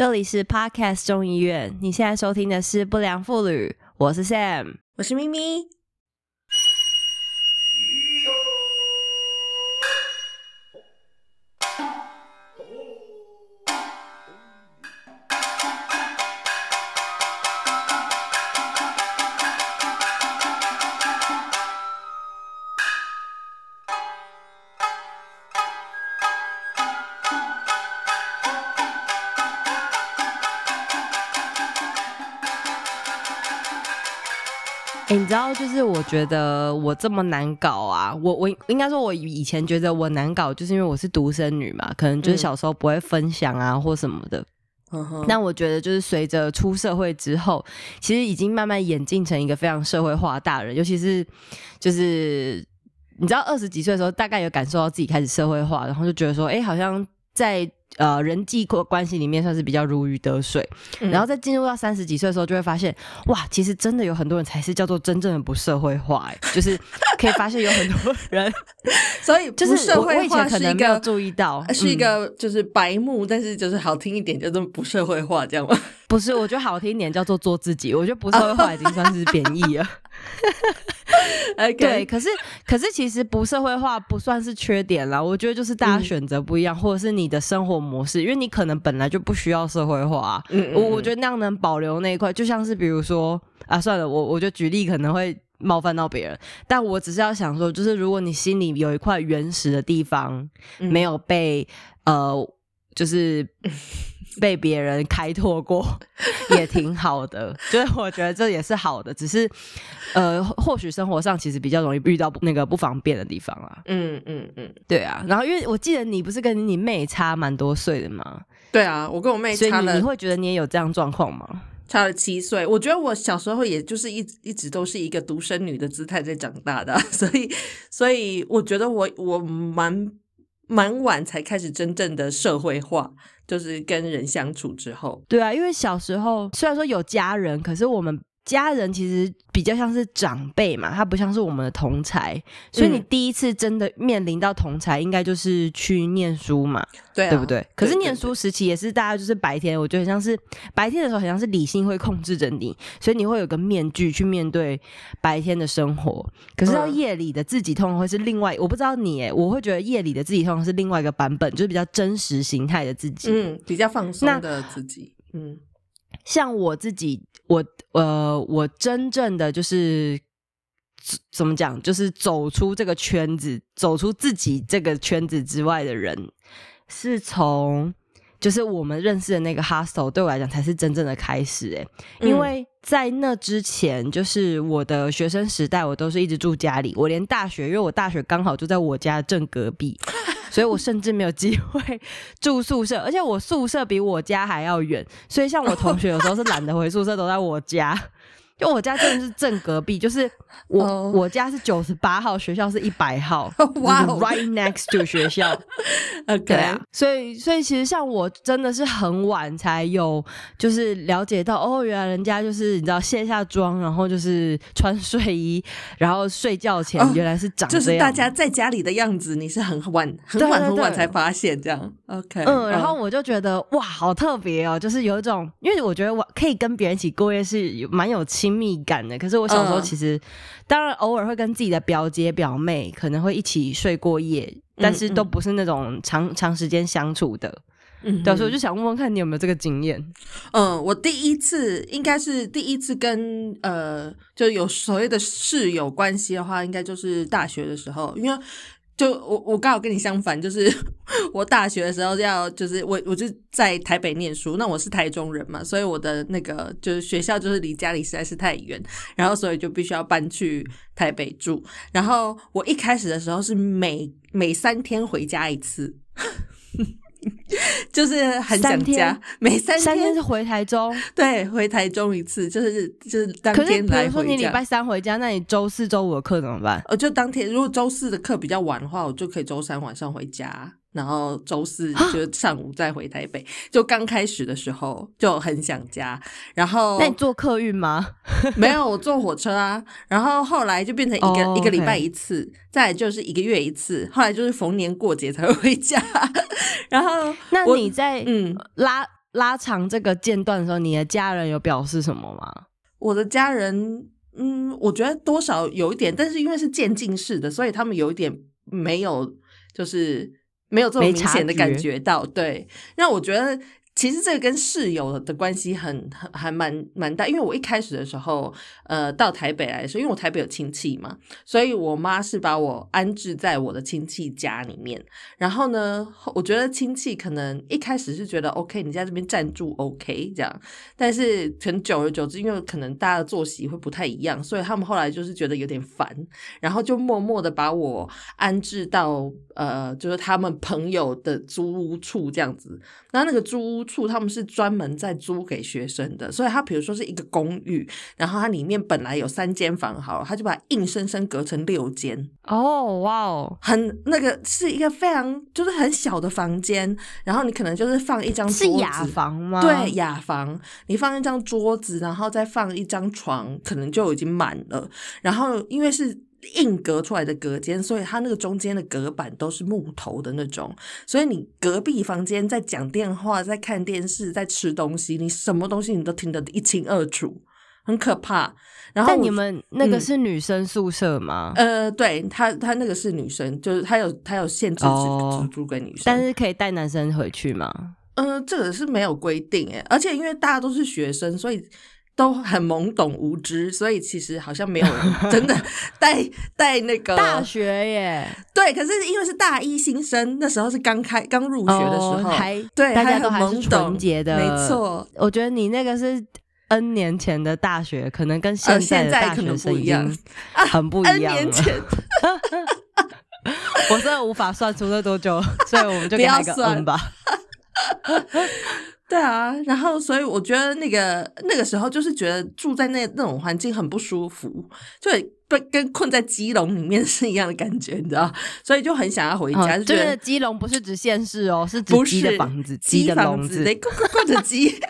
这里是 Podcast 中医院，你现在收听的是《不良妇女》，我是 Sam，我是咪咪。我觉得我这么难搞啊，我我应该说，我以前觉得我难搞，就是因为我是独生女嘛，可能就是小时候不会分享啊或什么的。那我觉得就是随着出社会之后，其实已经慢慢演进成一个非常社会化的大人，尤其是就是你知道二十几岁的时候，大概有感受到自己开始社会化，然后就觉得说，哎，好像在。呃，人际关关系里面算是比较如鱼得水，然后在进入到三十几岁的时候，就会发现，哇，其实真的有很多人才是叫做真正的不社会化，哎，就是可以发现有很多人，所以就是社会化可能没有注意到，是一个就是白目，但是就是好听一点叫做不社会化，这样吗？不是，我觉得好听一点叫做做自己，我觉得不社会化已经算是贬义了。对，可是可是其实不社会化不算是缺点啦，我觉得就是大家选择不一样，或者是你的生活模式，因为你可能本来就不需要社会化。嗯我我觉得那样能保留那一块，就像是比如说啊，算了，我我觉得举例可能会冒犯到别人，但我只是要想说，就是如果你心里有一块原始的地方没有被呃，就是。被别人开拓过 也挺好的，就是我觉得这也是好的，只是呃，或许生活上其实比较容易遇到那个不方便的地方啊。嗯嗯嗯，对啊。然后因为我记得你不是跟你妹差蛮多岁的吗？对啊，我跟我妹差了，你会觉得你也有这样状况吗？差了七岁，我觉得我小时候也就是一一直都是一个独生女的姿态在长大的，所以所以我觉得我我蛮。蛮晚才开始真正的社会化，就是跟人相处之后。对啊，因为小时候虽然说有家人，可是我们。家人其实比较像是长辈嘛，他不像是我们的同才，所以你第一次真的面临到同才，应该就是去念书嘛，对对不对？可是念书时期也是大家就是白天，我觉得很像是白天的时候，好像是理性会控制着你，所以你会有个面具去面对白天的生活。可是到夜里的自己，通常会是另外，我不知道你，哎，我会觉得夜里的自己通常是另外一个版本，就是比较真实形态的自己，嗯，比较放松的自己，嗯。像我自己，我呃，我真正的就是怎么讲，就是走出这个圈子，走出自己这个圈子之外的人，是从就是我们认识的那个 hostel 对我来讲才是真正的开始哎，因为在那之前，就是我的学生时代，我都是一直住家里，我连大学，因为我大学刚好就在我家正隔壁。所以我甚至没有机会住宿舍，而且我宿舍比我家还要远，所以像我同学有时候是懒得回宿舍，都在我家。就我家真的是正隔壁，就是我我家是九十八号，学校是一百号，哇，right next to 学校。OK 啊，所以所以其实像我真的是很晚才有，就是了解到哦，原来人家就是你知道卸下妆，然后就是穿睡衣，然后睡觉前原来是长这样，就是大家在家里的样子，你是很晚很晚很晚才发现这样。OK，嗯，然后我就觉得哇，好特别哦，就是有一种，因为我觉得我可以跟别人一起过夜是蛮有亲。亲密感的，可是我小时候其实，当然偶尔会跟自己的表姐表妹可能会一起睡过夜，但是都不是那种长长时间相处的。嗯，到时候我就想问问看你有没有这个经验？嗯，我第一次应该是第一次跟呃，就有所谓的室友关系的话，应该就是大学的时候，因为。就我我刚好跟你相反，就是 我大学的时候要就是我我就在台北念书，那我是台中人嘛，所以我的那个就是学校就是离家里实在是太远，然后所以就必须要搬去台北住。然后我一开始的时候是每每三天回家一次。就是很想家，每三天是回台中，对，回台中一次，就是就是当天来回如说你礼拜三回家，那你周四周五的课怎么办？呃，就当天如果周四的课比较晚的话，我就可以周三晚上回家。然后周四就上午再回台北，就刚开始的时候就很想家。然后那你坐客运吗？没有，我坐火车啊。然后后来就变成一个一个礼拜一次，再就是一个月一次。后来就是逢年过节才会回家。然后那你在嗯拉拉长这个间断的时候，你的家人有表示什么吗？我的家人，嗯，我觉得多少有一点，但是因为是渐进式的，所以他们有一点没有，就是没有这么明显的感觉到，对，那我觉得。其实这个跟室友的关系很很还蛮蛮大，因为我一开始的时候，呃，到台北来的时候，因为我台北有亲戚嘛，所以我妈是把我安置在我的亲戚家里面。然后呢，我觉得亲戚可能一开始是觉得 OK，你在这边暂住 OK 这样，但是可能久而久之，因为可能大家的作息会不太一样，所以他们后来就是觉得有点烦，然后就默默的把我安置到呃，就是他们朋友的租屋处这样子。那那个租屋处他们是专门在租给学生的，所以他比如说是一个公寓，然后它里面本来有三间房，好，他就把硬生生隔成六间。哦，哇哦，很那个是一个非常就是很小的房间，然后你可能就是放一张是雅房吗？对，雅房，你放一张桌子，然后再放一张床，可能就已经满了。然后因为是。硬隔出来的隔间，所以它那个中间的隔板都是木头的那种，所以你隔壁房间在讲电话、在看电视、在吃东西，你什么东西你都听得一清二楚，很可怕。然后你们那个是女生宿舍吗？呃，对，他他那个是女生，就是他有他有限制只租给女生，但是可以带男生回去吗？嗯，这个是没有规定诶，而且因为大家都是学生，所以。都很懵懂无知，所以其实好像没有人真的 带带那个大学耶。对，可是因为是大一新生，那时候是刚开刚入学的时候，还对大家都还是纯洁的，没错。我觉得你那个是 N 年前的大学，可能跟现在的大学生一样，很不一样。N 年前，我真的无法算出那多久，所以我们就给他一个 N 吧。对啊，然后所以我觉得那个那个时候就是觉得住在那那种环境很不舒服，就被跟困在鸡笼里面 是一样的感觉，你知道？所以就很想要回家。就是鸡笼不是指现世哦，是指鸡的房子，鸡的笼子，得咕咕咕的鸡。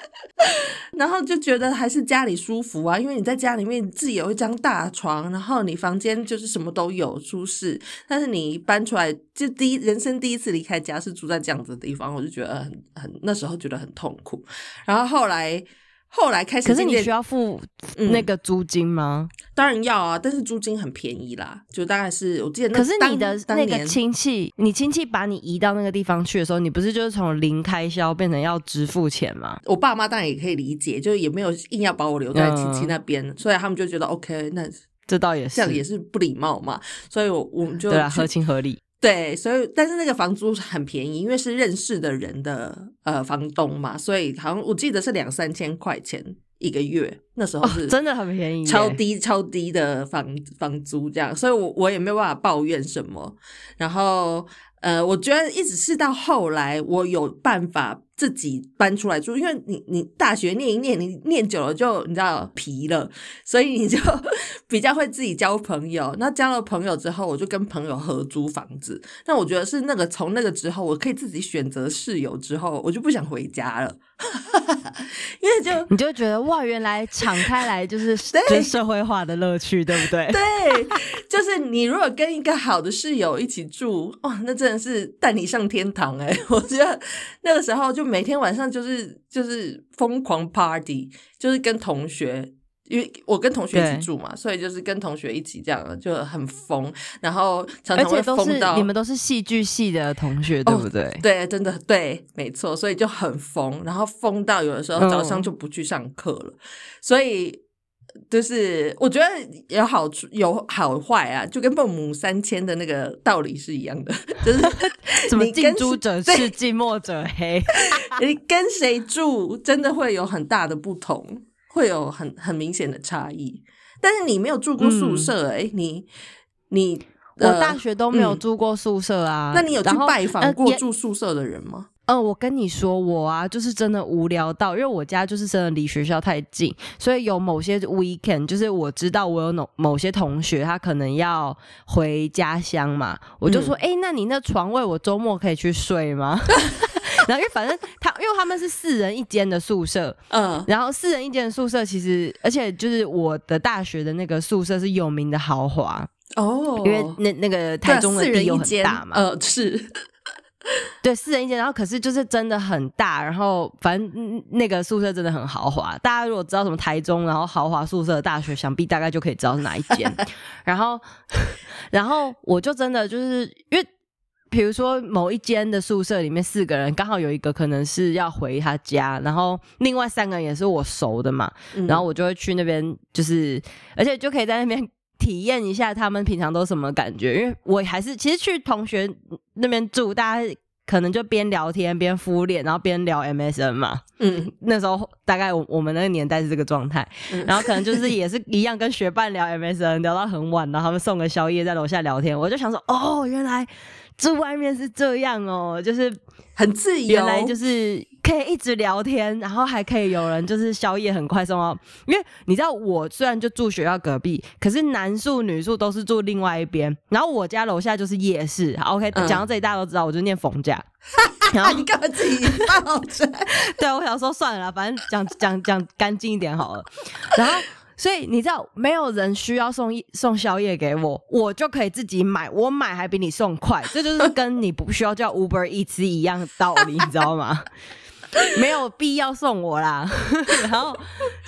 然后就觉得还是家里舒服啊，因为你在家里面自己有一张大床，然后你房间就是什么都有，舒适。但是你搬出来，就第一人生第一次离开家是住在这样子的地方，我就觉得很很那时候觉得很痛苦。然后后来。后来开始，可是你需要付那个租金吗？当然要啊，但是租金很便宜啦，就大概是我记得。可是你的那个亲戚，你亲戚把你移到那个地方去的时候，你不是就是从零开销变成要支付钱吗？我爸妈当然也可以理解，就也没有硬要把我留在亲戚那边，所以他们就觉得 OK，那这倒也是，这样也是不礼貌嘛，所以我我们就对啊合情合理。对，所以但是那个房租很便宜，因为是认识的人的呃房东嘛，所以好像我记得是两三千块钱一个月，那时候是真的很便宜，超低超低的房房租这样，所以我我也没有办法抱怨什么，然后。呃，我觉得一直是到后来，我有办法自己搬出来住，因为你你大学念一念，你念久了就你知道皮了，所以你就 比较会自己交朋友。那交了朋友之后，我就跟朋友合租房子。那我觉得是那个从那个之后，我可以自己选择室友之后，我就不想回家了。因为就你就觉得哇，原来敞开来就是就是社会化的乐趣，对不对？对，就是你如果跟一个好的室友一起住，哇，那真的是带你上天堂哎！我觉得那个时候就每天晚上就是就是疯狂 party，就是跟同学。因为我跟同学一起住嘛，所以就是跟同学一起这样就很疯，然后常常会疯到你们都是戏剧系的同学，对不对？对，真的对，没错，所以就很疯，然后疯到有的时候早上就不去上课了。所以就是我觉得有好处有好坏啊，就跟孟母三迁的那个道理是一样的，就是 什么近朱者赤，近墨者黑，你跟谁住真的会有很大的不同。会有很很明显的差异，但是你没有住过宿舍哎，你你我大学都没有住过宿舍啊，那你有去拜访过住宿舍的人吗？嗯，我跟你说，我啊，就是真的无聊到，因为我家就是真的离学校太近，所以有某些 weekend，就是我知道我有某某些同学他可能要回家乡嘛，我就说，哎，那你那床位我周末可以去睡吗？然后因为反正他，因为他们是四人一间的宿舍，嗯，然后四人一间的宿舍其实，而且就是我的大学的那个宿舍是有名的豪华哦，因为那那个台中的地又很大嘛，呃是，对，四人一间，然后可是就是真的很大，然后反正嗯那个宿舍真的很豪华。大家如果知道什么台中，然后豪华宿舍的大学，想必大概就可以知道是哪一间。然后，然后我就真的就是因为，比如说某一间的宿舍里面四个人，刚好有一个可能是要回他家，然后另外三个人也是我熟的嘛，嗯然后我就会去那边，就是而且就可以在那边体验一下他们平常都什么感觉，因为我还是其实去同学那边住，大家可能就边聊天边敷脸，然后边聊 MSN 嘛。嗯。那时候大概我我们那个年代是这个状态，嗯。然后可能就是也是一样跟学伴聊 MSN，聊到很晚，然后他们送个宵夜在楼下聊天，我就想说，哦，原来住外面是这样哦，就是很自由，原来就是可以一直聊天，然后还可以有人就是宵夜很快送哦。因为你知道，我虽然就住学校隔壁，可是男宿女宿都是住另外一边。然后我家楼下就是夜市。好 OK，嗯讲到这里大家都知道，我就念逢甲。然啊，后你干嘛自己爆出来？对我想说算了啦，反正讲讲讲干净一点好了。然后。所以你知道，没有人需要送一送宵夜给我，我就可以自己买，我买还比你送快，这就是跟你不需要叫 Uber Eats 一样的道理，你知道吗？没有必要送我啦。然后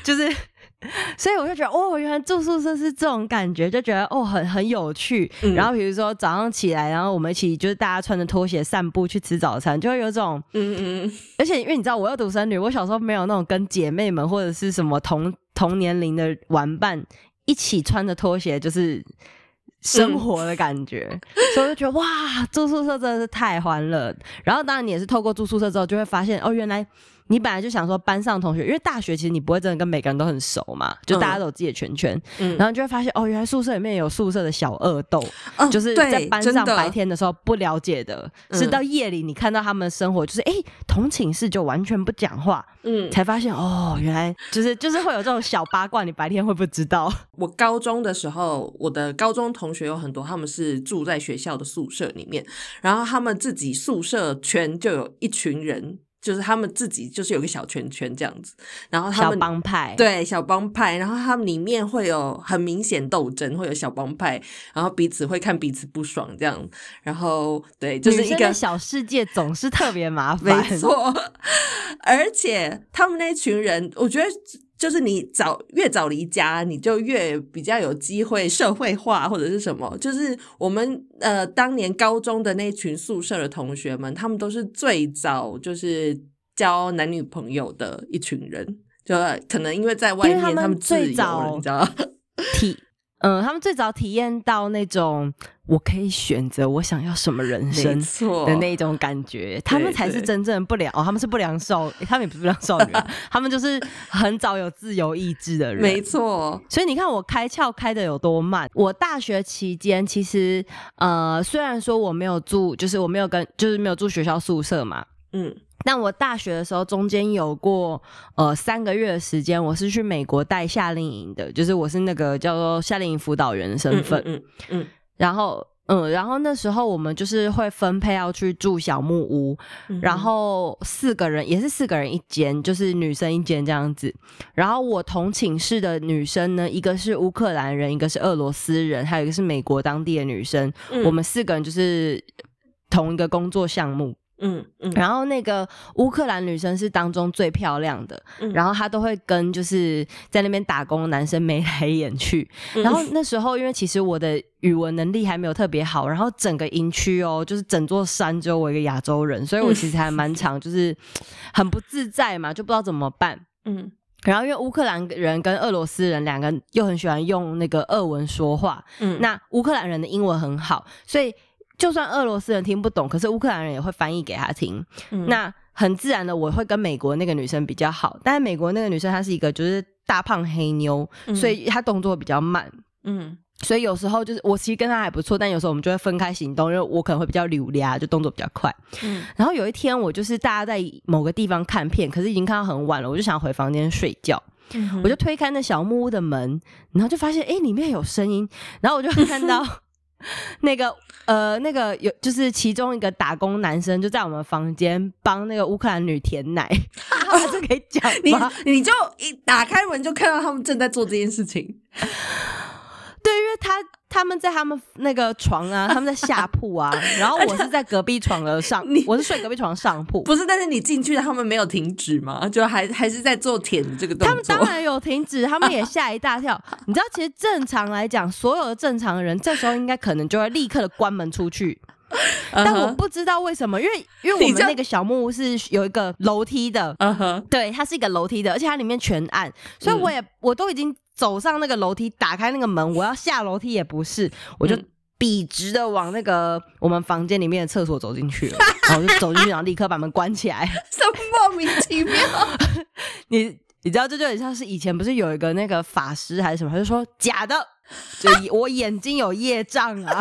就是，所以我就觉得，哦，原来住宿舍是这种感觉，就觉得哦，很很有趣。嗯然后比如说早上起来，然后我们一起就是大家穿着拖鞋散步去吃早餐，就会有种嗯嗯而且因为你知道我又独生女，我小时候没有那种跟姐妹们或者是什么同同年龄的玩伴一起穿着拖鞋就是生活的感觉，所以我就觉得哇，住宿舍真的是太欢乐。然后当然你也是透过住宿舍之后，就会发现哦，原来。你本来就想说班上同学，因为大学其实你不会真的跟每个人都很熟嘛，就大家都有自己的圈圈，嗯。然后就会发现哦，原来宿舍里面有宿舍的小恶斗，哦就是在班上白天的时候不了解的，嗯。是到夜里你看到他们的生活，就是哎、诶同寝室就完全不讲话，嗯，才发现哦，原来就是就是会有这种小八卦，你白天会不知道。我高中的时候，我的高中同学有很多，他们是住在学校的宿舍里面，然后他们自己宿舍圈就有一群人，就是他们自己就是有个小圈圈这样子，然后他小们帮派，，对小帮派，然后他们里面会有很明显斗争，会有小帮派，然后彼此会看彼此不爽这样，然后对，就是一个小世界总是特别麻烦没烦。错，而且他们那群人，我觉得就是你早越早离家，你就越比较有机会社会化或者是什么。就是我们呃当年高中的那群宿舍的同学们，他们都是最早就是交男女朋友的一群人，就可能因为在外面他们最早，你知道？体，嗯、他们最早体验到那种我可以选择我想要什么人没生。错的那种感觉，他们才是真正不良哦，他们是不良少，诶他们也不是不良少女啊，他们就是很早有自由意志的人，没错，所以你看我开窍开的有多慢。我大学期间其实呃，虽然说我没有住，就是我没有跟，就是没有住学校宿舍嘛。嗯但我大学的时候，中间有过呃三个月的时间，我是去美国带夏令营的，就是我是那个叫做夏令营辅导员的身嗯份。嗯嗯嗯然后嗯，然后那时候我们就是会分配要去住小木屋，嗯，然后四个人也是四个人一间，就是女生一间这样子。然后我同寝室的女生呢，一个是乌克兰人，一个是俄罗斯人，还有一个是美国当地的女生。嗯我们四个人就是同一个工作项目。嗯嗯。然后那个乌克兰女生是当中最漂亮的，嗯。然后她都会跟就是在那边打工的男生眉来眼去。嗯。然后那时候因为其实我的语文能力还没有特别好，然后整个营区哦，就是整座山只有我一个亚洲人，所以我其实还蛮常就是很不自在嘛，就不知道怎么办。嗯。然后因为乌克兰人跟俄罗斯人两个又很喜欢用那个俄文说话，嗯。那乌克兰人的英文很好，所以就算俄罗斯人听不懂，可是乌克兰人也会翻译给他听。嗯那很自然的，我会跟美国那个女生比较好，但是美国那个女生她是一个就是大胖黑妞，嗯所以她动作比较慢。嗯所以有时候就是我其实跟她还不错，但有时候我们就会分开行动，因为我可能会比较流利啊，就动作比较快。嗯然后有一天我就是大家在某个地方看片，可是已经看到很晚了，我就想回房间睡觉。嗯我就推开那小木屋的门，然后就发现哎、诶里面有声音，然后我就看到 那个呃那个有就是其中一个打工男生就在我们房间帮那个乌克兰女舔奶，这可以讲你？你就一打开门就看到他们正在做这件事情。对，因为他他们在他们那个床啊，他们在下铺啊，然后我是在隔壁床的上，我是睡隔壁床上铺。不是，但是你进去，他们没有停止吗？就还还是在做舔这个动作。他们当然有停止，他们也吓一大跳。你知道，其实正常来讲，所有的正常人这时候应该可能就会立刻的关门出去。但我不知道为什么，因为因为我们那个小木屋是有一个楼梯的，嗯哼，对，它是一个楼梯的，而且它里面全暗，所以我也我都已经走上那个楼梯，打开那个门，我要下楼梯也不是，我就笔直的往那个我们房间里面的厕所走进去了，然后就走进去，然后立刻把门关起来，什么莫名其妙？你你知道这就很像是以前不是有一个那个法师还是什么，他就说假的，就我眼睛有业障啊。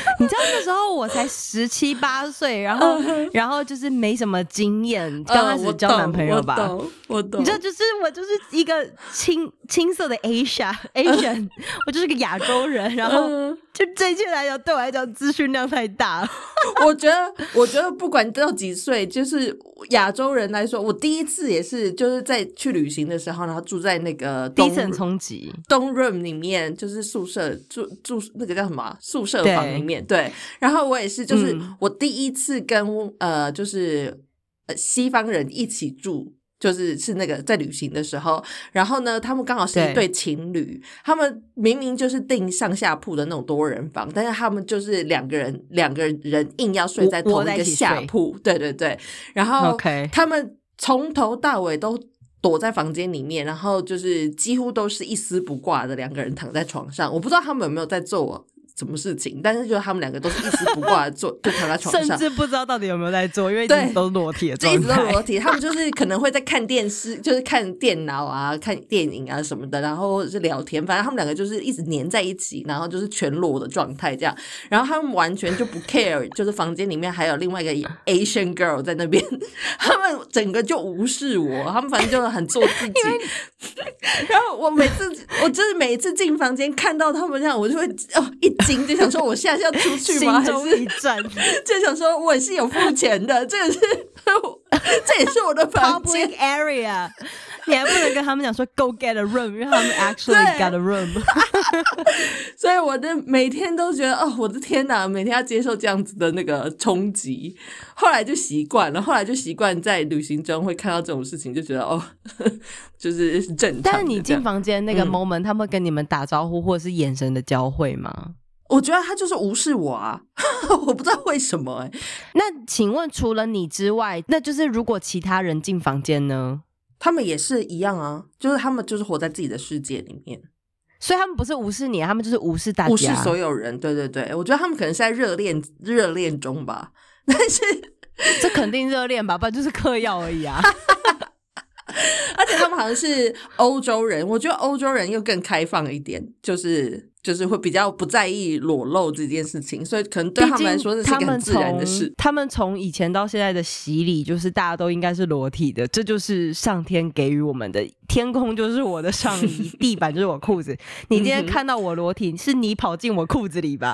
知道那时候我才十七八岁，然后然后就是没什么经验，刚开始交男朋友吧。我懂，你知道，就是我就是一个青青色的 Asia Asian，我就是个亚洲人，然后就这一切来讲，对我来讲资讯量太大。我觉得，我觉得不管到几岁，就是亚洲人来说，我第一次也是就是在去旅行的时候，然后住在那个第一次很冲击东 room 里面，就是宿舍住住那个叫什么宿舍房里面。对，然后我也是，就是我第一次跟呃，就是呃西方人一起住。就是是那个在旅行的时候，然后呢，他们刚好是一对情侣，他们明明就是订上下铺的那种多人房，但是他们就是两个人两个人硬要睡在同一个下铺，对对对，然后他们从头到尾都躲在房间里面，然后就是几乎都是一丝不挂的两个人躺在床上，我不知道他们有没有在做。什么事情？但是就是他们两个都是一丝不挂坐，就躺在床上，甚至不知道到底有没有在做，因为对都裸体的状态，一直都裸体。他们就是可能会在看电视，就是看电脑啊、看电影啊什么的，然后是聊天。反正他们两个就是一直黏在一起，然后就是全裸的状态这样。然后他们完全就不 care，就是房间里面还有另外一个 Asian girl 在那边，他们整个就无视我。他们反正就是很做自己。然后我每次，我就是每一次进房间看到他们这样，我就会哦一。就想说我现在是要出去吗？还是 就想说我是有付钱的，这个是这也是我的房间 area，你还不能跟他们讲说 go get a room，因为他们 actually got a room。所以我的每天都觉得哦，我的天哪，每天要接受这样子的那个冲击。后来就习惯了，后来就习惯在旅行中会看到这种事情，就觉得哦，就是正常。但是你进房间那个 moment，他们跟你们打招呼或者是眼神的交汇吗？我觉得他就是无视我啊，我不知道为什么哎。那请问除了你之外，那就是如果其他人进房间呢？他们也是一样啊，就是他们就是活在自己的世界里面，所以他们不是无视你，他们就是无视大家，无视所有人。对对对，我觉得他们可能是在热恋热恋中吧，但是这肯定热恋吧，不然就是嗑药而已啊。而且他们好像是欧洲人，我觉得欧洲人又更开放一点，就是。就是会比较不在意裸露这件事情，所以可能对他们来说是很自然的事。他们从以前到现在的洗礼，就是大家都应该是裸体的，这就是上天给予我们的。天空就是我的上衣，地板就是我裤子。你今天看到我裸体，是你跑进我裤子里吧？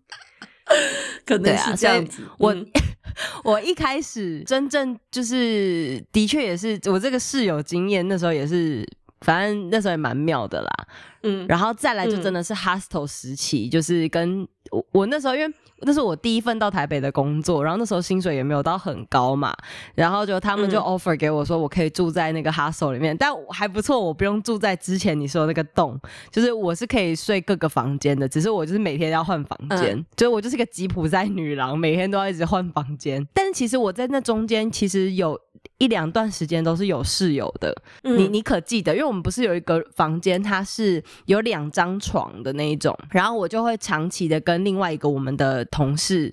可能是这样子。我 我一开始真正就是的确也是我这个室友经验，那时候也是。反正那时候也蛮妙的啦，嗯，然后再来就真的是 hostel 时期，就是跟我我那时候因为。那是我第一份到台北的工作，然后那时候薪水也没有到很高嘛，然后就他们就 offer 给我说，我可以住在那个 hostel 里面，但还不错，我不用住在之前你说那个洞，就是我是可以睡各个房间的，只是我就是每天要换房间，就是我就是个吉普赛女郎，每天都要一直换房间。但是其实我在那中间其实有一两段时间都是有室友的，你你可记得？因为我们不是有一个房间，它是有两张床的那一种，然后我就会长期的跟另外一个我们的。同事，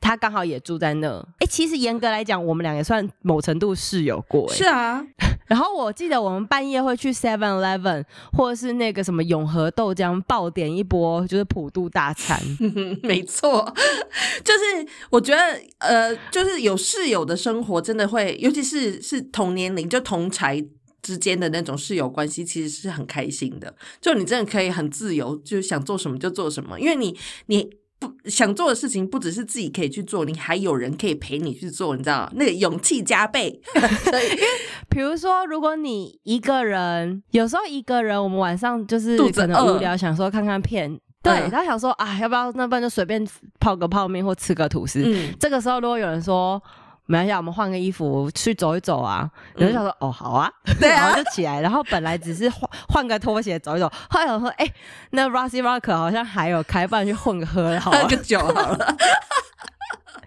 他刚好也住在那。哎，其实严格来讲，我们俩也算某程度室友过。是啊。然后我记得我们半夜会去 Seven Eleven，或者是那个什么永和豆浆爆点一波，就是普渡大餐。没错，就是我觉得，呃，就是有室友的生活，真的会，尤其是是同年龄就同才之间的那种室友关系，其实是很开心的。就你真的可以很自由，就想做什么就做什么，因为你你。不想做的事情，不只是自己可以去做，你还有人可以陪你去做，你知道那个勇气加倍。所以比如说，如果你一个人，有时候一个人，我们晚上就是肚子可能饿无聊，想说看看片，对，他想说啊，要不要那不然就随便泡个泡面或吃个吐司。嗯，这个时候，如果有人说。没关系啊，我们换个衣服去走一走啊。有人想说、哦，好啊，嗯对啊 然后就起来。然后本来只是换换个拖鞋走一走，后来我说，哎、那 Rossy Rock 好像还有开，不然去混个喝喝。个酒 好了。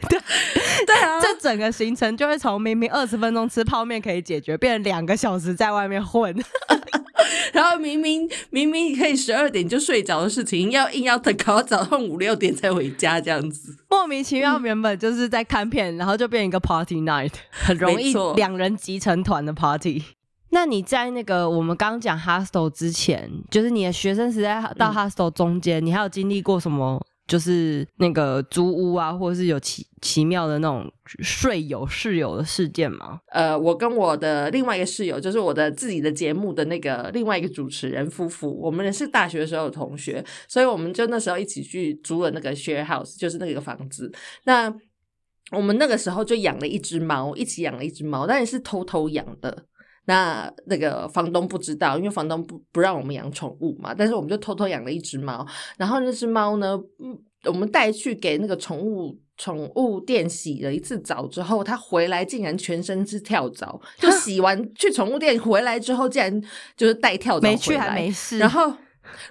对对啊，这整个行程就会从明明二十分钟吃泡面可以解决，变成两个小时在外面混。然后明明明明可以十二点就睡着的事情，要硬要等搞到早上五六点才回家这样子。莫名其妙，原本就是在看片，然后就变一个 party night，很容易两人集成团的 party。那你在那个我们刚讲 hostel 之前，就是你的学生时代到嗯 hostel 中间，你还有经历过什么？就是那个租屋啊，或者是有奇奇妙的那种睡友室友的事件吗？呃，我跟我的另外一个室友，就是我的自己的节目的那个另外一个主持人夫妇，我们是大学时候的同学，所以我们就那时候一起去租了那个 share house，就是那个房子。那我们那个时候就养了一只猫，一起养了一只猫，但是是偷偷养的。那那个房东不知道，因为房东不不让我们养宠物嘛，但是我们就偷偷养了一只猫。然后那只猫呢，嗯，我们带去给那个宠物宠物店洗了一次澡之后，它回来竟然全身是跳蚤，就洗完去宠物店回来之后，竟然就是带跳蚤回来，没去还没事，然后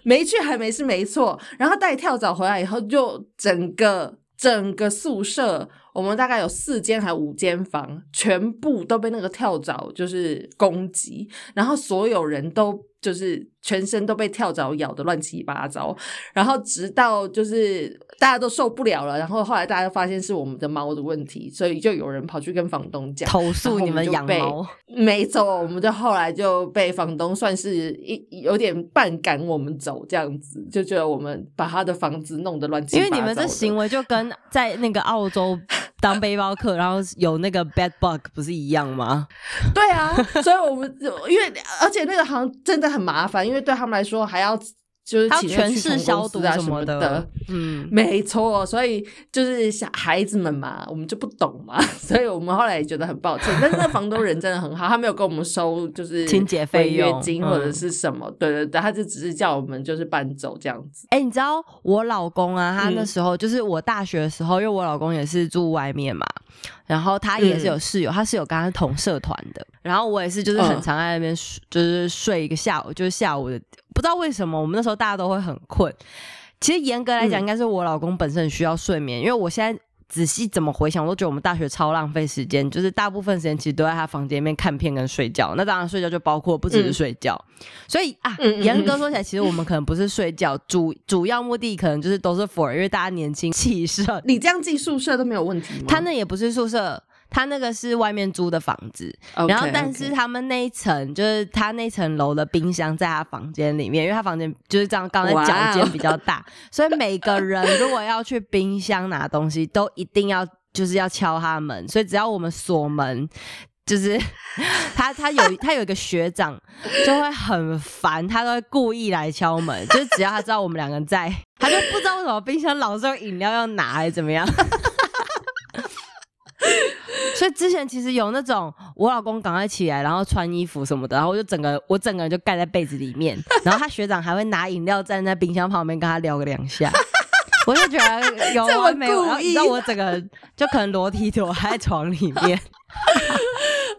没去还没事，没错。然后带跳蚤回来以后，就整个整个宿舍，我们大概有四间还五间房，全部都被那个跳蚤就是攻击，然后所有人都就是全身都被跳蚤咬的乱七八糟。然后直到就是大家都受不了了，然后后来大家发现是我们的猫的问题，所以就有人跑去跟房东讲。投诉你们养猫。没走，我们就后来就被房东算是一有点半赶我们走这样子，就觉得我们把他的房子弄得乱七八糟。因为你们这行为就跟在那个澳洲当背包客，然后有那个 bed bug 不是一样吗？对啊，所以我们因为而且那个好像真的很麻烦，因为对他们来说还要就是全市驱虫公消毒啊什么的，嗯，没错，所以就是小孩子们嘛，我们就不懂嘛，所以我们后来也觉得很抱歉。但是那房东人真的很好，他没有跟我们收就是清洁费违约金或者是什么，对对对，他就只是叫我们就是搬走这样子。哎、你知道我老公啊，他那嗯时候、就是我大学的时候，因为我老公也是住外面嘛，然后他也是有室友，他室友跟他是同社团的，然后我也是就是很嗯常在那边睡就是睡一个下午，就是下午的，不知道为什么我们那时候大家都会很困。其实严格来讲，嗯应该是我老公本身很需要睡眠，因为我现在。仔细怎么回想，我都觉得我们大学超浪费时间，就是大部分时间其实都在他房间里面看片跟睡觉。那当然睡觉就包括不只是嗯睡觉，所以啊，嗯嗯严格说起来，其实我们可能不是睡觉，主主要目的可能就是都是 for，因为大家年轻气盛。你这样进宿舍都没有问题吗？他那也不是宿舍，他那个是外面租的房子然后但是他们那一层就是他那层楼的冰箱在他房间里面，因为他房间就是这样，刚才哇哦讲间比较大，所以每个人如果要去冰箱拿东西，都一定要就是要敲他门，所以只要我们锁门。就是 他，他有他有一个学长就会很烦，他都会故意来敲门，就是只要他知道我们两个人在，他就不知道为什么冰箱老是有饮料要拿还是怎么样。所以之前其实有那种我老公赶快起来，然后穿衣服什么的，然后我就整个我整个人就盖在被子里面，然后他学长还会拿饮料站在冰箱旁边跟他聊个两下。我就觉得有完没完，然后故意你知道我整个人就可能裸体躲在床里面，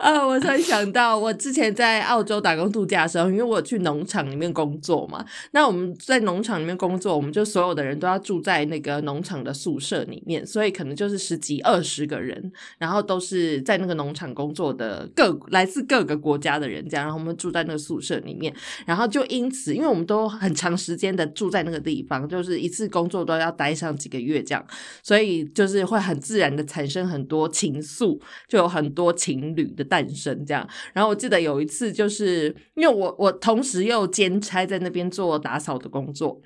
啊，我才想到，我之前在澳洲打工度假的时候，因为我去农场里面工作嘛，那我们在农场里面工作，我们就所有的人都要住在那个农场的宿舍里面，所以可能就是十几二十个人，然后都是在那个农场工作的各来自各个国家的人，这样，然后我们住在那个宿舍里面，然后就因此，因为我们都很长时间的住在那个地方，就是一次工作都要待上几个月这样，所以就是会很自然的产生很多情愫，就有很多情侣的诞生这样。然后我记得有一次，就是因为我我同时又兼差在那边做打扫的工作。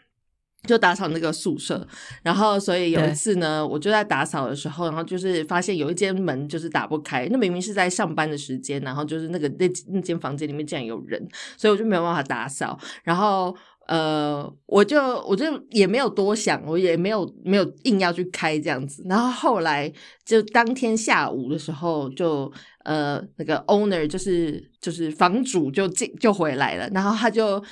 就打扫那个宿舍，然后所以有一次呢，我就在打扫的时候，然后就是发现有一间门就是打不开，那明明是在上班的时间，然后就是那个那那间房间里面竟然有人，所以我就没有办法打扫。然后呃，我就我就也没有多想，我也没有没有硬要去开这样子。然后后来就当天下午的时候，就呃那个 owner 就是就是房主就进就回来了，然后他就。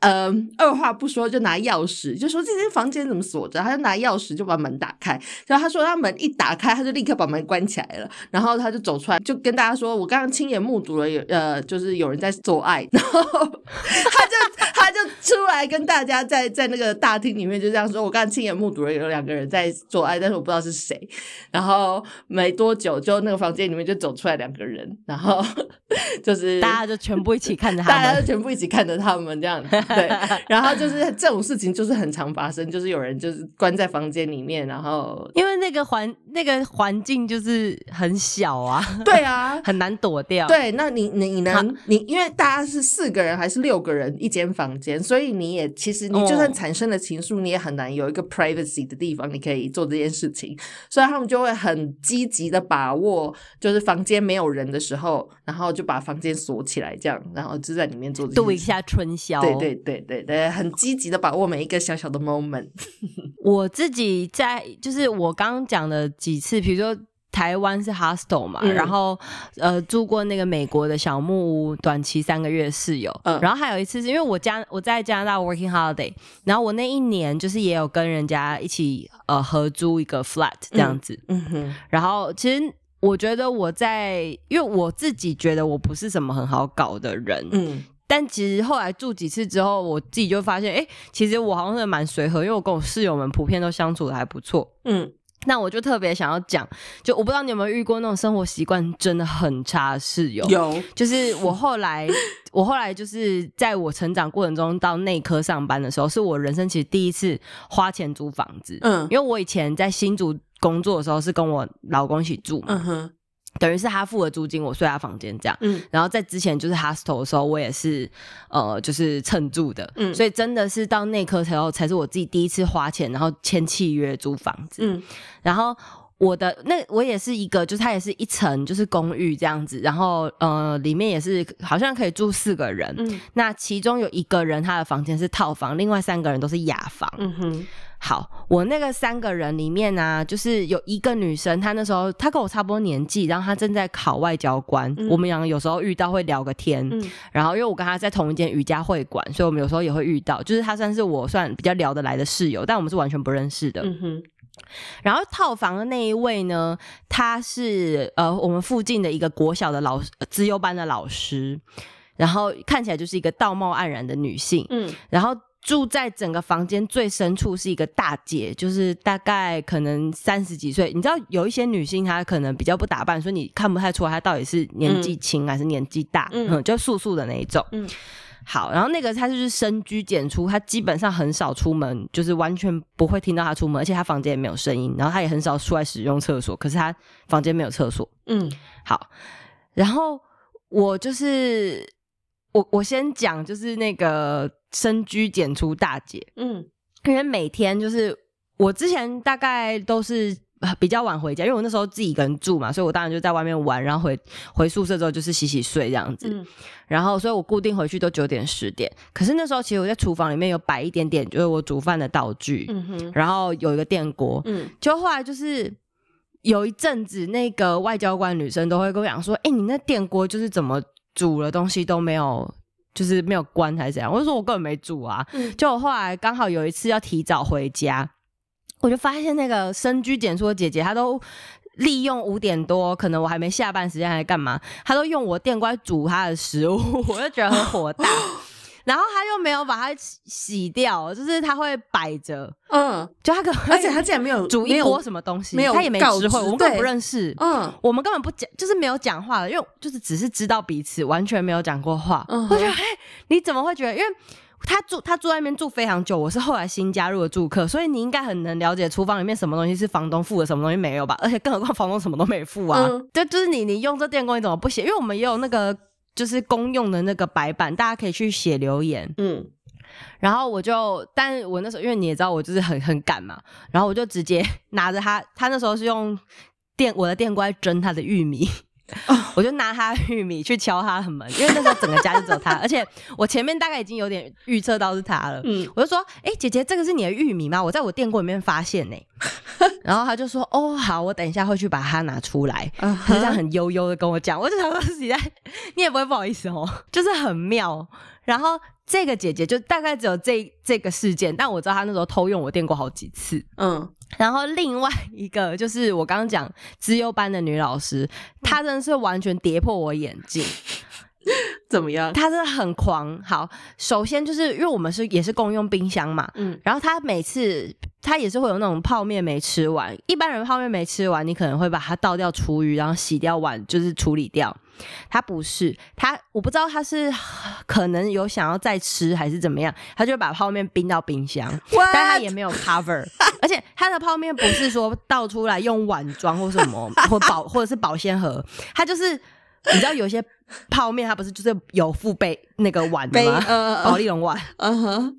呃，二话不说就拿钥匙，就说这间房间怎么锁着？他就拿钥匙就把门打开。然后他说他门一打开，他就立刻把门关起来了。然后他就走出来，就跟大家说：“我刚刚亲眼目睹了有呃，就是有人在做爱。”然后他就他就出来跟大家在在那个大厅里面就这样说：“我刚刚亲眼目睹了有两个人在做爱，但是我不知道是谁。”然后没多久，就那个房间里面就走出来两个人，然后 就是大家就全部一起看着他大家就全部一起看着他们这样子，对。然后就是这种事情就是很常发生，就是有人就是关在房间里面，然后因为那个环那个环境就是很小啊，对啊，很难躲掉。对，那你你你能你因为大家是四个人还是六个人一间房间，所以你也其实你就算哦产生了情愫，你也很难有一个 privacy 的地方你可以做这件事情，所以他们就会很积极的把握，就是房间没有人的时候，然后就把房间锁起来，这样，然后就在里面做。度一下春宵。对对对对对，很积极的把握每一个小小的 moment。我自己在就是我刚刚讲的几次，比如说台湾是 hostel 嘛，嗯然后呃住过那个美国的小木屋，短期三个月室友，嗯然后还有一次是因为我加我在加拿大 working holiday，然后我那一年就是也有跟人家一起呃合租一个 flat 这样子，嗯哼，然后其实。我觉得我在，因为我自己觉得我不是什么很好搞的人，嗯但其实后来住几次之后，我自己就发现，哎、其实我好像是蛮随和，因为我跟我室友们普遍都相处的还不错。嗯。那我就特别想要讲，就我不知道你有没有遇过那种生活习惯真的很差的室友，有，就是我后来，我后来就是在我成长过程中到内科上班的时候，是我人生其实第一次花钱租房子，嗯。因为我以前在新竹工作的时候是跟我老公一起住嘛，嗯哼，等于是他付了租金，我睡他房间这样。嗯然后在之前就是 hostel 的时候，我也是呃，就是蹭住的，嗯所以真的是到内科时候才是我自己第一次花钱，然后签契约租房子。嗯然后我的那我也是一个，就是它也是一层就是公寓这样子，然后呃里面也是好像可以住四个人。嗯那其中有一个人他的房间是套房，另外三个人都是雅房。嗯哼，好，我那个三个人里面呢、就是有一个女生，她那时候她跟我差不多年纪，然后她正在考外交官。嗯我们两个有时候遇到会聊个天，嗯然后因为我跟她在同一间瑜伽会馆，所以我们有时候也会遇到。就是她算是我算比较聊得来的室友，但我们是完全不认识的。嗯哼，然后套房的那一位呢，他是呃我们附近的一个国小的老师资优班的老师，然后看起来就是一个道貌岸然的女性，嗯然后住在整个房间最深处是一个大姐，就是大概可能三十几岁。你知道有一些女性她可能比较不打扮，所以你看不太出来她到底是年纪轻还是年纪大，嗯嗯，就素素的那一种。嗯好，然后那个她就是深居简出，她基本上很少出门，就是完全不会听到她出门，而且她房间也没有声音，然后她也很少出来使用厕所，可是她房间没有厕所。嗯好，然后我就是我我先讲，就是那个深居简出大姐，嗯因为每天就是我之前大概都是。呃比较晚回家，因为我那时候自己一个人住嘛，所以我当然就在外面玩，然后回回宿舍之后就是洗洗睡这样子。嗯然后，所以我固定回去都九点十点。可是那时候其实我在厨房里面有摆一点点，就是我煮饭的道具，嗯哼，然后有一个电锅，嗯就后来就是有一阵子，那个外交官女生都会跟我讲说：“哎、你那电锅就是怎么煮的东西都没有，就是没有关还是怎样？”我就说：“我根本没煮啊。嗯就我后来刚好有一次要提早回家，我就发现那个深居简出的姐姐，她都。利用五点多，可能我还没下班时间，还干嘛？她都用我电锅煮她的食物，我就觉得很火大。然后他又没有把它洗洗掉，就是他会摆着，嗯，就他可 而且他竟然没有煮一锅什么东西，没有他也没告知会，我们根本不认识，嗯我们根本不讲，就是没有讲话的，因为就是只是知道彼此，完全没有讲过话。嗯我觉得，哎、你怎么会觉得？因为他住他住在那边住非常久，我是后来新加入的住客，所以你应该很能了解厨房里面什么东西是房东付的，什么东西没有吧？而且更何况房东什么都没付啊。嗯对，就是你你用这电工你怎么不写？因为我们也有那个就是公用的那个白板，大家可以去写留言。嗯然后我就，但我那时候因为你也知道我就是很很赶嘛，然后我就直接 拿着它，它那时候是用电我的电锅在蒸它的玉米，我就拿他的玉米去敲他的门，因为那时候整个家就只有他，而且我前面大概已经有点预测到是他了。嗯，我就说：“哎、姐姐，这个是你的玉米吗？我在我电锅里面发现呢、然后他就说：“哦，好，我等一下会去把它拿出来。”就这样很悠悠的跟我讲，我就想说自己在，你也不会不好意思哦，就是很妙。然后这个姐姐就大概只有这这个事件，但我知道她那时候偷用我电过好几次。嗯，然后另外一个就是我刚刚讲资优班的女老师，她真的是完全跌破我眼镜。怎么样？她真的很狂。好，首先就是因为我们是也是共用冰箱嘛，嗯然后她每次他也是会有那种泡面没吃完，一般人泡面没吃完，你可能会把它倒掉厨余，然后洗掉碗，就是处理掉。他不是他，我不知道他是可能有想要再吃还是怎么样，他就把泡面冰到冰箱，但他也没有 cover，而且他的泡面不是说倒出来用碗装或什么或保或者是保鲜盒，他就是你知道有些泡面它不是就是有附杯那个碗吗？呃保利龙碗，嗯哼，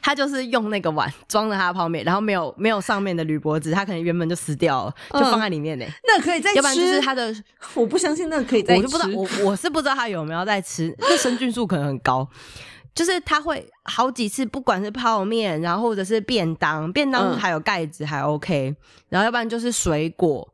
他就是用那个碗装着他的泡面，然后没有没有上面的铝箔纸，他可能原本就撕掉了，就放在里面呢、那可以再吃，要不然就是他的，我不相信那个可以再吃，我就不知道，我我是不知道他有没有在吃，那生菌数可能很高。就是他会好几次，不管是泡面，然后或者是便当，便当嗯还有盖子还 OK，、然后要不然就是水果，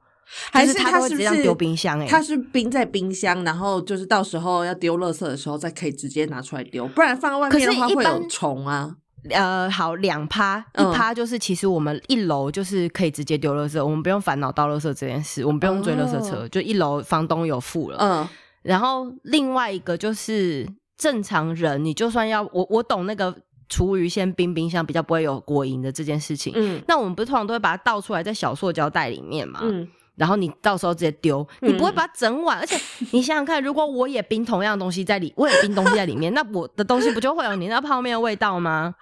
还是他会直接丢冰箱哎、它是冰在冰箱，然后就是到时候要丢垃圾的时候再可以直接拿出来丢，不然放在外面的话会有虫啊。呃，好，两趴，一嗯趴就是其实我们一楼就是可以直接丢垃圾，我们不用烦恼倒垃圾这件事，我们不用追垃圾车，哦就一楼房东有付了。嗯然后另外一个就是正常人，你就算要我我懂那个厨余先冰冰箱比较不会有果蝇的这件事情。嗯那我们不是通常都会把它倒出来在小塑胶袋里面嘛？嗯，然后你到时候直接丢，嗯你不会把它整碗，而且你想想看，如果我也冰同样的东西在里，我也冰东西在里面，那我的东西不就会有你那泡面的味道吗？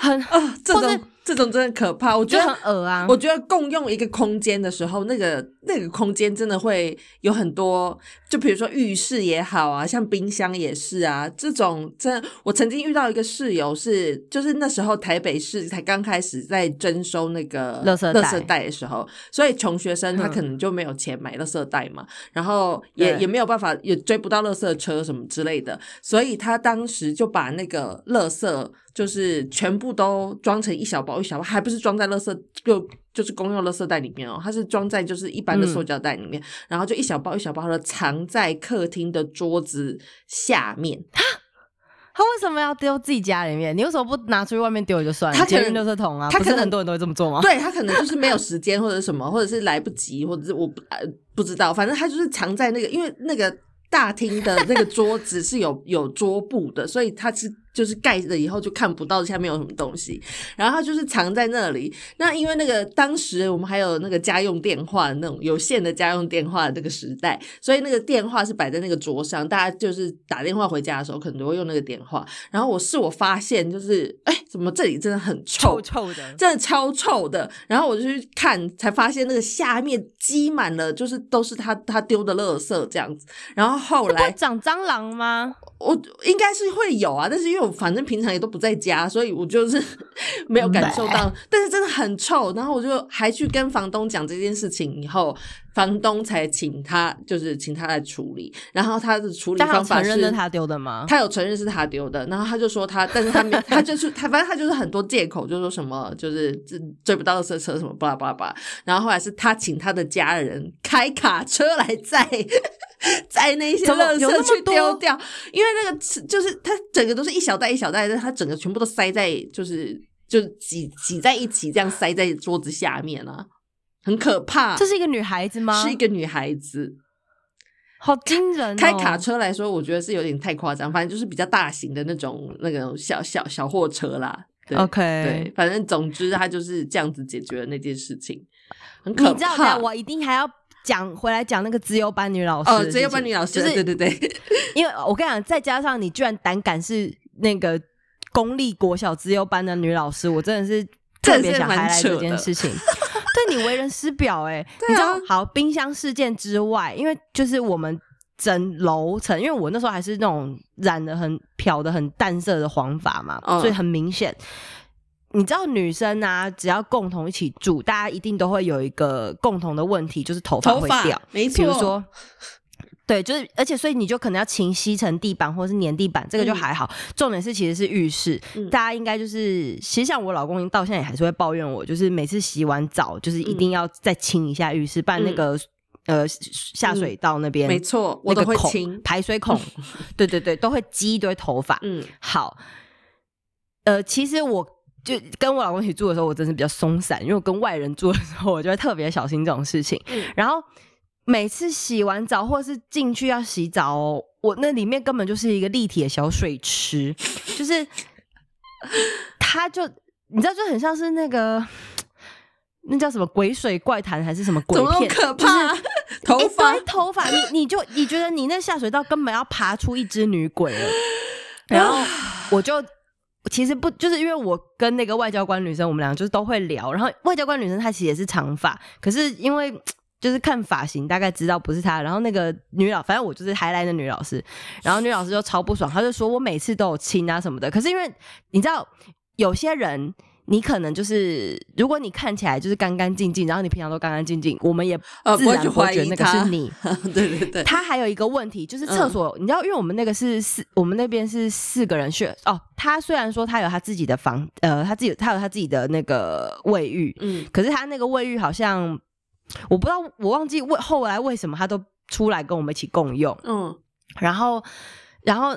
很啊，这或是种这种真的可怕。我觉得很恶啊！我觉得共用一个空间的时候，那个那个空间真的会有很多，就比如说浴室也好啊，像冰箱也是啊，这种真的，我曾经遇到一个室友是，就是那时候台北市才刚开始在征收那个垃圾袋垃圾袋的时候，所以穷学生他嗯可能就没有钱买垃圾袋嘛，然后也也没有办法，也追不到垃圾车什么之类的，所以他当时就把那个垃圾就是全部都装成一小包一小包，还不是装在垃圾就就是公用垃圾袋里面哦，它是装在就是一般的塑胶袋里面，然后就一小包一小包的藏在客厅的桌子下面。他为什么要丢自己家里面？你为什么不拿出去外面丢也就算了？他可能捷运垃圾桶啊，他可能很多人都会这么做吗？对他可能就是没有时间或者是什么，或者是来不及，或者是我不呃不知道，反正他就是藏在那个，因为那个大厅的那个桌子是有有桌布的，所以他是就是盖了以后就看不到下面有什么东西，然后他就是藏在那里。那因为那个当时我们还有那个家用电话那种有线的家用电话的那个时代，所以那个电话是摆在那个桌上，大家就是打电话回家的时候可能都会用那个电话。然后我是我发现就是，哎，怎么这里真的很臭臭臭的，真的超臭的。然后我就去看，才发现那个下面积满了，就是都是他他丢的垃圾这样子。然后后来长蟑螂吗？我应该是会有啊，但是因为我反正平常也都不在家，所以我就是 没有感受到。但是真的很臭，然后我就还去跟房东讲这件事情，以后房东才请他就是请他来处理。然后他的处理方法是承认是他丢的吗？他有承认是他丢的，然后他就说他，但是他没，他就是他，反正他就是很多借口，就说什么就是追追不到垃圾车什么巴拉巴拉巴拉，然后后来是他请他的家人开卡车来载 载那些垃圾去丢掉，因为那个就是他整个都是一小袋一小袋的，他整个全部都塞在就是就挤挤在一起，这样塞在桌子下面啊，很可怕。这是一个女孩子吗？是一个女孩子，好惊人、哦！开卡车来说，我觉得是有点太夸张，反正就是比较大型的那种那种小小小货车啦。对 OK 对，反正总之他就是这样子解决了那件事情，很可你知道怕。我一定还要讲回来讲那个资优班女老师的哦，事情。只有班女老师，就是对对对，因为我跟你讲，再加上你居然胆敢是那个公立国小资优班的女老师，我真的是特别想真的是蛮 highlight 扯的这件事情。对你为人师表、哎、你知道，好冰箱事件之外，因为就是我们整楼层，因为我那时候还是那种染的很漂的很淡色的黄发嘛，所以很明显。你知道女生啊，只要共同一起住，大家一定都会有一个共同的问题，就是头发头发会掉。没错，比如说，对，就是而且所以你就可能要勤吸尘地板或者是粘地板，这个就嗯还好。重点是其实是浴室，嗯大家应该就是，其实像我老公到现在也还是会抱怨我，就是每次洗完澡就是一定要再清一下浴室，不然那个、呃下水道那边、嗯没错，我都那个孔会清。排水孔，对对对，都会积一堆头发。嗯好，呃，其实我就跟我老公一起住的时候，我真是比较松散，因为我跟外人住的时候，我就会特别小心这种事情。嗯然后每次洗完澡或是进去要洗澡哦，我那里面根本就是一个立体的小水池，就是它就你知道，就很像是那个。那叫什么鬼水怪谈还是什么鬼片？可怕？头 一发堆头发，你你就你觉得你那下水道根本要爬出一只女鬼了，然后我就。其实不，就是因为我跟那个外交官女生，我们俩就是都会聊。然后外交官女生她其实也是长发，可是因为就是看发型大概知道不是她。然后那个女老，反正我就是还来的女老师，然后女老师就超不爽，她就说我每次都有亲啊什么的。可是因为你知道有些人。你可能就是，如果你看起来就是干干净净，然后你平常都干干净净，我们也呃，自然不会觉得那个是你。对对对，他还有一个问题，就是厕所，你知道，因为我们那个是四，我们那边是四个人去哦。他虽然说他有他自己的房，呃，他自己他有他自己的那个卫浴，嗯可是他那个卫浴好像我不知道，我忘记为后来为什么他都出来跟我们一起共用，嗯然后，然后。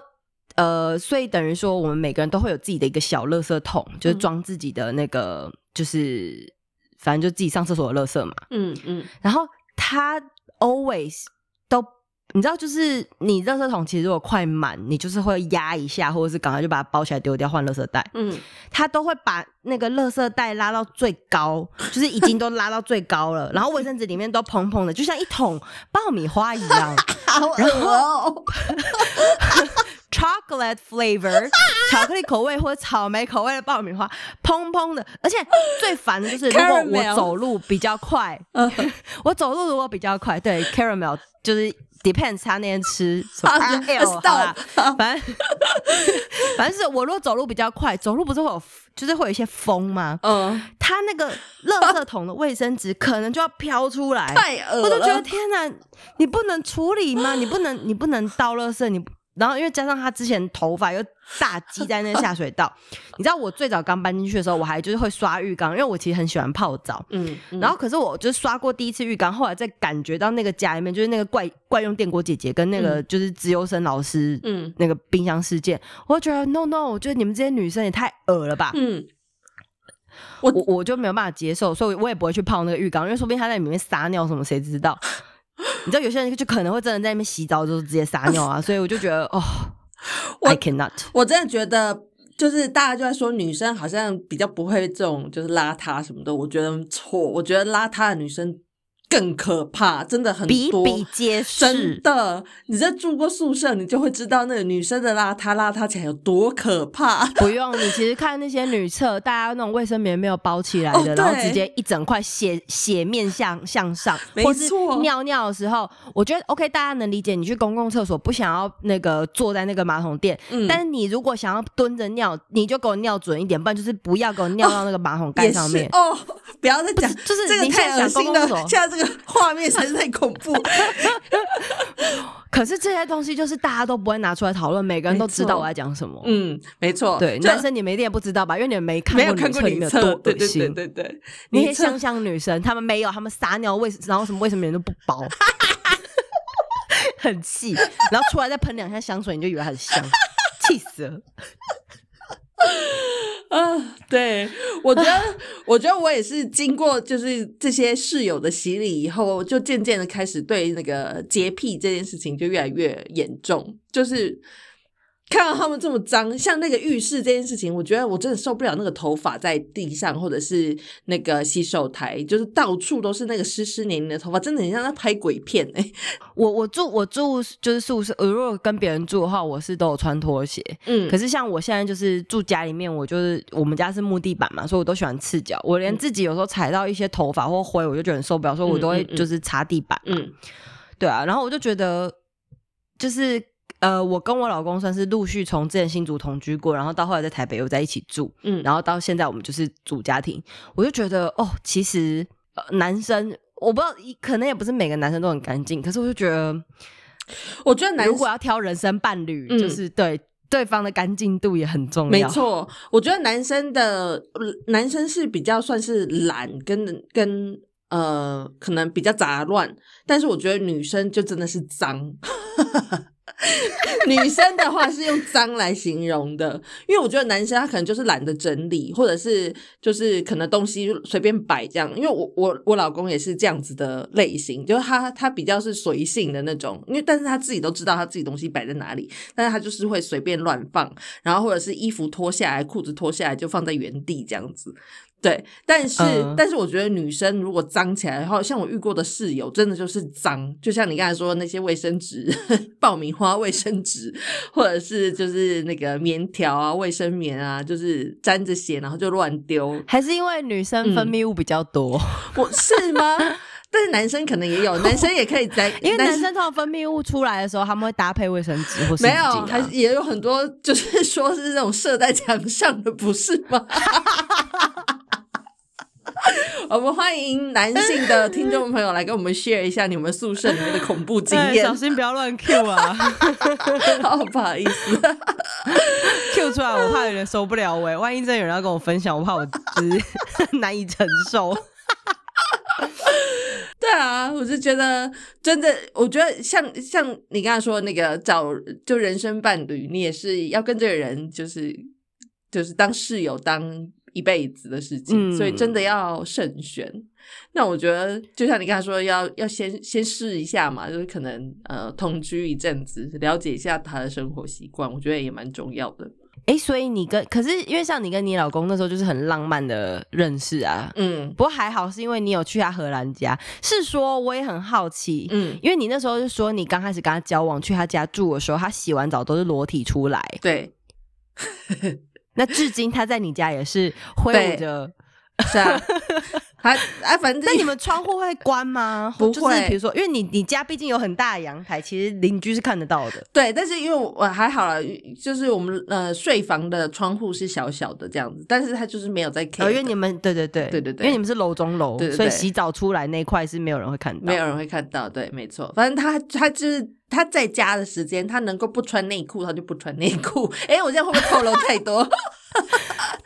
呃，所以等于说，我们每个人都会有自己的一个小垃圾桶，就是嗯装自己的那个，就是反正就自己上厕所的垃圾嘛。嗯嗯然后他 always 都，你知道，就是你垃圾桶其实如果快满，你就是会压一下，或者是赶快就把它包起来丢掉，换垃圾袋。嗯，他都会把那个垃圾袋拉到最高，就是已经都拉到最高了，然后卫生纸里面都蓬蓬的，就像一桶爆米花一样 好恶哦，，chocolate flavor 巧克力口味或者草莓口味的爆米花，砰砰的。而且最烦的就是，如果我走路比较快，嗯。我走路如果比较快，对 caramel 就是 depends 他那天吃什么。啊啊哎呦好啦 stop 反正反正是我如果走路比较快，走路不是会有就是会有一些风吗？嗯，他那个垃圾桶的卫生纸可能就要飘出来，太恶我就觉得，天哪，你不能处理吗？你不能，你不能倒垃圾，你不然后因为加上他之前头发又大积在那个下水道，你知道我最早刚搬进去的时候，我还就是会刷浴缸，因为我其实很喜欢泡澡。嗯，嗯然后可是我就刷过第一次浴缸，后来再感觉到那个家里面就是那个怪怪用电锅姐姐跟那个就是资优生老师，嗯那个冰箱事件，我就觉得 no no，我觉得你们这些女生也太恶了吧。嗯，我我就没有办法接受，所以我也不会去泡那个浴缸，因为说不定他在里面撒尿什么，谁知道？你知道有些人就可能会真的在那边洗澡就直接撒尿啊，所以我就觉得哦 我，I cannot。我真的觉得。就是大家就在说女生好像比较不会这种就是邋遢什么的，我觉得错。我觉得邋遢的女生更可怕，真的很多。比比皆真是。的，你在住过宿舍，你就会知道那个女生的邋遢邋遢起来有多可怕。不用，你其实看那些女厕，大家那种卫生棉没有包起来的，哦然后直接一整块斜斜面向向上，没或是错尿尿的时候，我觉得 OK，大家能理解。你去公共厕所不想要那个坐在那个马桶垫，嗯但是你如果想要蹲着尿，你就给我尿准一点，不然就是不要给我尿到那个马桶盖上面。哦，不要再讲，就是这个你现在太恶心了想公共厕，所画面实在是太恐怖。可是这些东西就是大家都不会拿出来讨论，每个人都知道我在讲什么。嗯，没错，对，男生你们一定也不知道吧？因为你们没看没有过看过女女厕里面有多厕，对对。对对对，那些香香女生，她们没有，她们撒尿为，然后什么为什么人都不包，很气，然后出来再喷两下香水，你就以为很香，气死了。啊，对，我觉得，我觉得我也是经过就是这些室友的洗礼以后，就渐渐的开始对那个洁癖这件事情就越来越严重，就是。看到他们这么脏，像那个浴室这件事情，我觉得我真的受不了那个头发在地上，或者是那个洗手台，就是到处都是那个湿湿黏黏的头发，真的很像在拍鬼片哎、我我住我住就是宿舍，我如果跟别人住的话，我是都有穿拖鞋。嗯可是像我现在就是住家里面，我就是我们家是木地板嘛，所以我都喜欢赤脚。我连自己有时候踩到一些头发或灰，我就觉得很受不了，所以我都会就是擦地板。嗯对啊，然后我就觉得，就是呃，我跟我老公算是陆续从之前新竹同居过，然后到后来在台北又在一起住，嗯，然后到现在我们就是主家庭，我就觉得哦，其实、呃、男生我不知道，可能也不是每个男生都很干净，可是我就觉得我觉得男如果要挑人生伴侣，嗯就是对对方的干净度也很重要。没，错，我觉得男生的呃男生是比较算是懒跟跟呃，可能比较杂乱，但是我觉得女生就真的是脏。女生的话是用脏来形容的，因为我觉得男生他可能就是懒得整理，或者是就是可能东西随便摆这样。因为我我我老公也是这样子的类型，就是他他比较是随性的那种，因为但是他自己都知道他自己东西摆在哪里，但是他就是会随便乱放，然后或者是衣服脱下来、裤子脱下来就放在原地这样子。对，但是、嗯但是我觉得女生如果脏起来的话，像我遇过的室友，真的就是脏，就像你刚才说的那些卫生纸、爆米花卫生纸，或者是就是那个棉条啊、卫生棉啊，就是沾着血然后就乱丢。还是因为女生分泌物比较多，我是吗？但是男生可能也有，男生也可以在，因为男生通常分泌物出来的时候，他们会搭配卫生纸没有，巾啊还是也有很多，就是说是那种射在墙上的，不是吗？我们欢迎男性的听众朋友来跟我们 share 一下你们宿舍里面的恐怖经验哎小。心不要乱 Q 啊 好，不好意思，，Q 出来我怕有人受不了喂、万一真的有人要跟我分享，我怕我就是难以承受。对啊，我是觉得真的，我觉得像像你刚才说的那个找就人生伴侣，你也是要跟这个人就是就是当室友当一辈子的事情，嗯所以真的要慎选。那我觉得，就像你刚才说，要要先先试一下嘛，就是可能呃同居一阵子，了解一下他的生活习惯，我觉得也蛮重要的。哎、所以你跟可是因为像你跟你老公那时候就是很浪漫的认识啊，嗯不过还好是因为你有去他荷兰家。是说我也很好奇，嗯，因为你那时候就说你刚开始跟他交往去他家住的时候，他洗完澡都是裸体出来。对，那至今他在你家也是挥舞着。是啊，他哎，反正那你们窗户会关吗？就是不会比如说，因为你你家毕竟有很大的阳台，其实邻居是看得到的。对，但是因为我还好了，就是我们呃睡房的窗户是小小的这样子，但是它就是没有在 K，、哦，因为你们对对对对对对因为你们是楼中楼，所以洗澡出来那块是没有人会看到，没有人会看到，对，没错，反正他他就是他在家的时间，他能够不穿内裤，他就不穿内裤。哎，我这样会不会透露太多？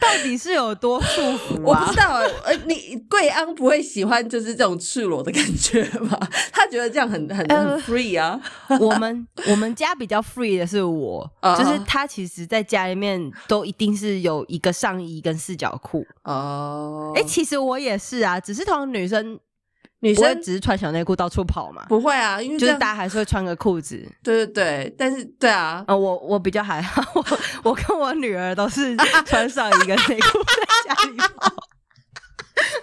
到底是有多束缚啊我不知？道，呃，你贵安不会喜欢就是这种赤裸的感觉吧？他觉得这样很很很呃 free 啊。我们我们家比较 free 的是我，啊就是他其实在家里面都一定是有一个上衣跟四角裤。哦，哎、其实我也是啊，只是同女生女生只是穿小内裤到处跑嘛，不会啊，因为就是大家还是会穿个裤子。对对对，但是对啊，呃，我我比较还好，我我跟我女儿都是 穿上一个内裤在家里跑，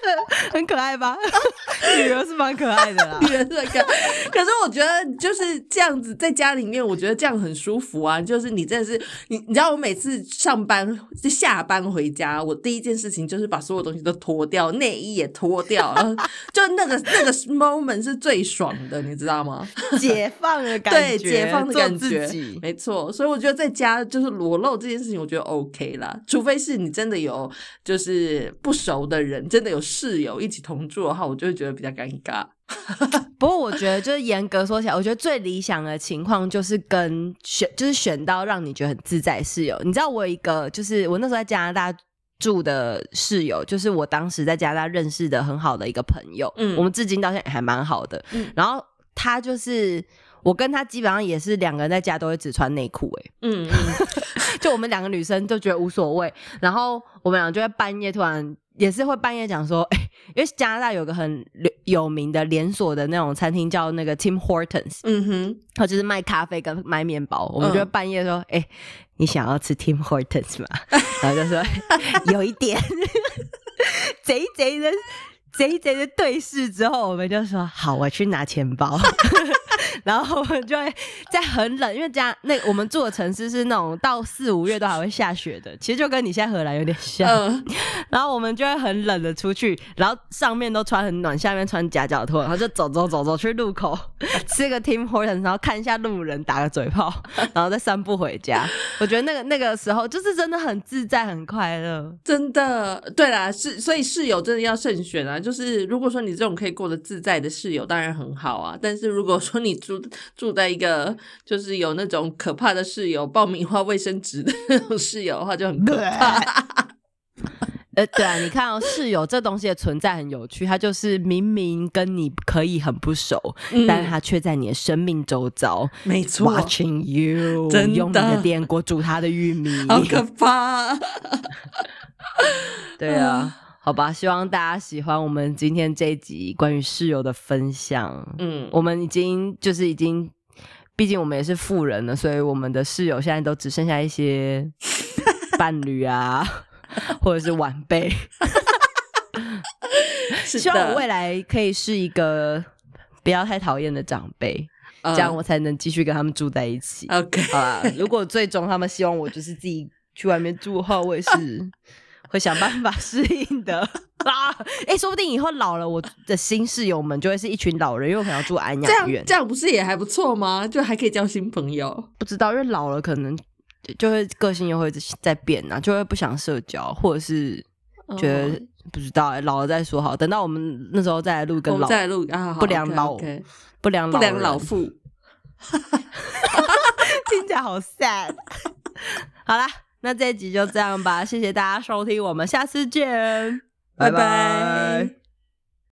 很可爱吧？女儿是蛮可爱的啦 女。人是个，可是我觉得就是这样子，在家里面，我觉得这样很舒服啊。就是你真的是你，你知道，我每次上班就下班回家，我第一件事情就是把所有东西都脱掉，内衣也脱掉，然后就那个那个 moment 是最爽的，你知道吗？解放的感对，觉，解放的做感觉没错。所以我觉得在家就是裸露这件事情，我觉得 OK 啦。除非是你真的有就是不熟的人，真的有室友一起同住的话，我就会觉得比较尴尬。不过我觉得，就是严格说起来，我觉得最理想的情况就是跟选，就是选到让你觉得很自在室友。你知道，我有一个，就是我那时候在加拿大住的室友，就是我当时在加拿大认识的很好的一个朋友，嗯我们至今到现在还蛮好的。嗯然后他就是我跟他基本上也是两个人在家都会只穿内裤，哎，嗯嗯，就我们两个女生就觉得无所谓，然后我们俩就在半夜突然也是会半夜讲说，哎、因为加拿大有个很有有名的连锁的那种餐厅叫那个 Tim Hortons，嗯哼，它就是卖咖啡跟卖面包，我们嗯就会半夜说，哎、你想要吃 Tim Hortons 吗？然后就说 有一点，贼贼的。贼贼的对视之后，我们就说好，我去拿钱包。然后我们就会在很冷，因为家那我们住的城市是那种到四五月都还会下雪的，其实就跟你现在荷兰有点像。嗯，然后我们就会很冷的出去，然后上面都穿很暖，下面穿夹脚拖，然后就走走走走去路口吃个 Tim Hortons，然后看一下路人，打个嘴炮，然后再散步回家。我觉得那个那个时候就是真的很自在，很快乐。真的，对啦，是所以室友真的要慎选啊。就是如果说你这种可以过得自在的室友，当然很好啊。但是如果说你住住在一个就是有那种可怕的室友，爆米花卫生纸的那种室友的话，就很可怕。呃，对啊，你看哦，室友这东西的存在很有趣，它就是明明跟你可以很不熟，但是他却在你的生命周遭，没错，watching you，真的用你的电锅煮他的玉米，好可怕。对啊，好吧，希望大家喜欢我们今天这一集关于室友的分享。嗯，我们已经就是已经，毕竟我们也是富人了，所以我们的室友现在都只剩下一些 伴侣啊，或者是晚辈。希望我未来可以是一个不要太讨厌的长辈，嗯这样我才能继续跟他们住在一起。OK，好啦，如果最终他们希望我就是自己去外面住的话，我也是会想办法 适应的 啊。哎、说不定以后老了，我的新室友们就会是一群老人，因为我可能要住安这样养院。这样不是也还不错吗？就还可以交新朋友。不知道，因为老了可能就就会个性又会在变啊，就会不想社交，或者是觉得、哦不知道、欸，老了再说好。等到我们那时候再来录跟老们再来录啊，不良老不良不良人老妇。听起来好 sad。好啦，那这一集就这样吧，谢谢大家收听，我们下次见，拜拜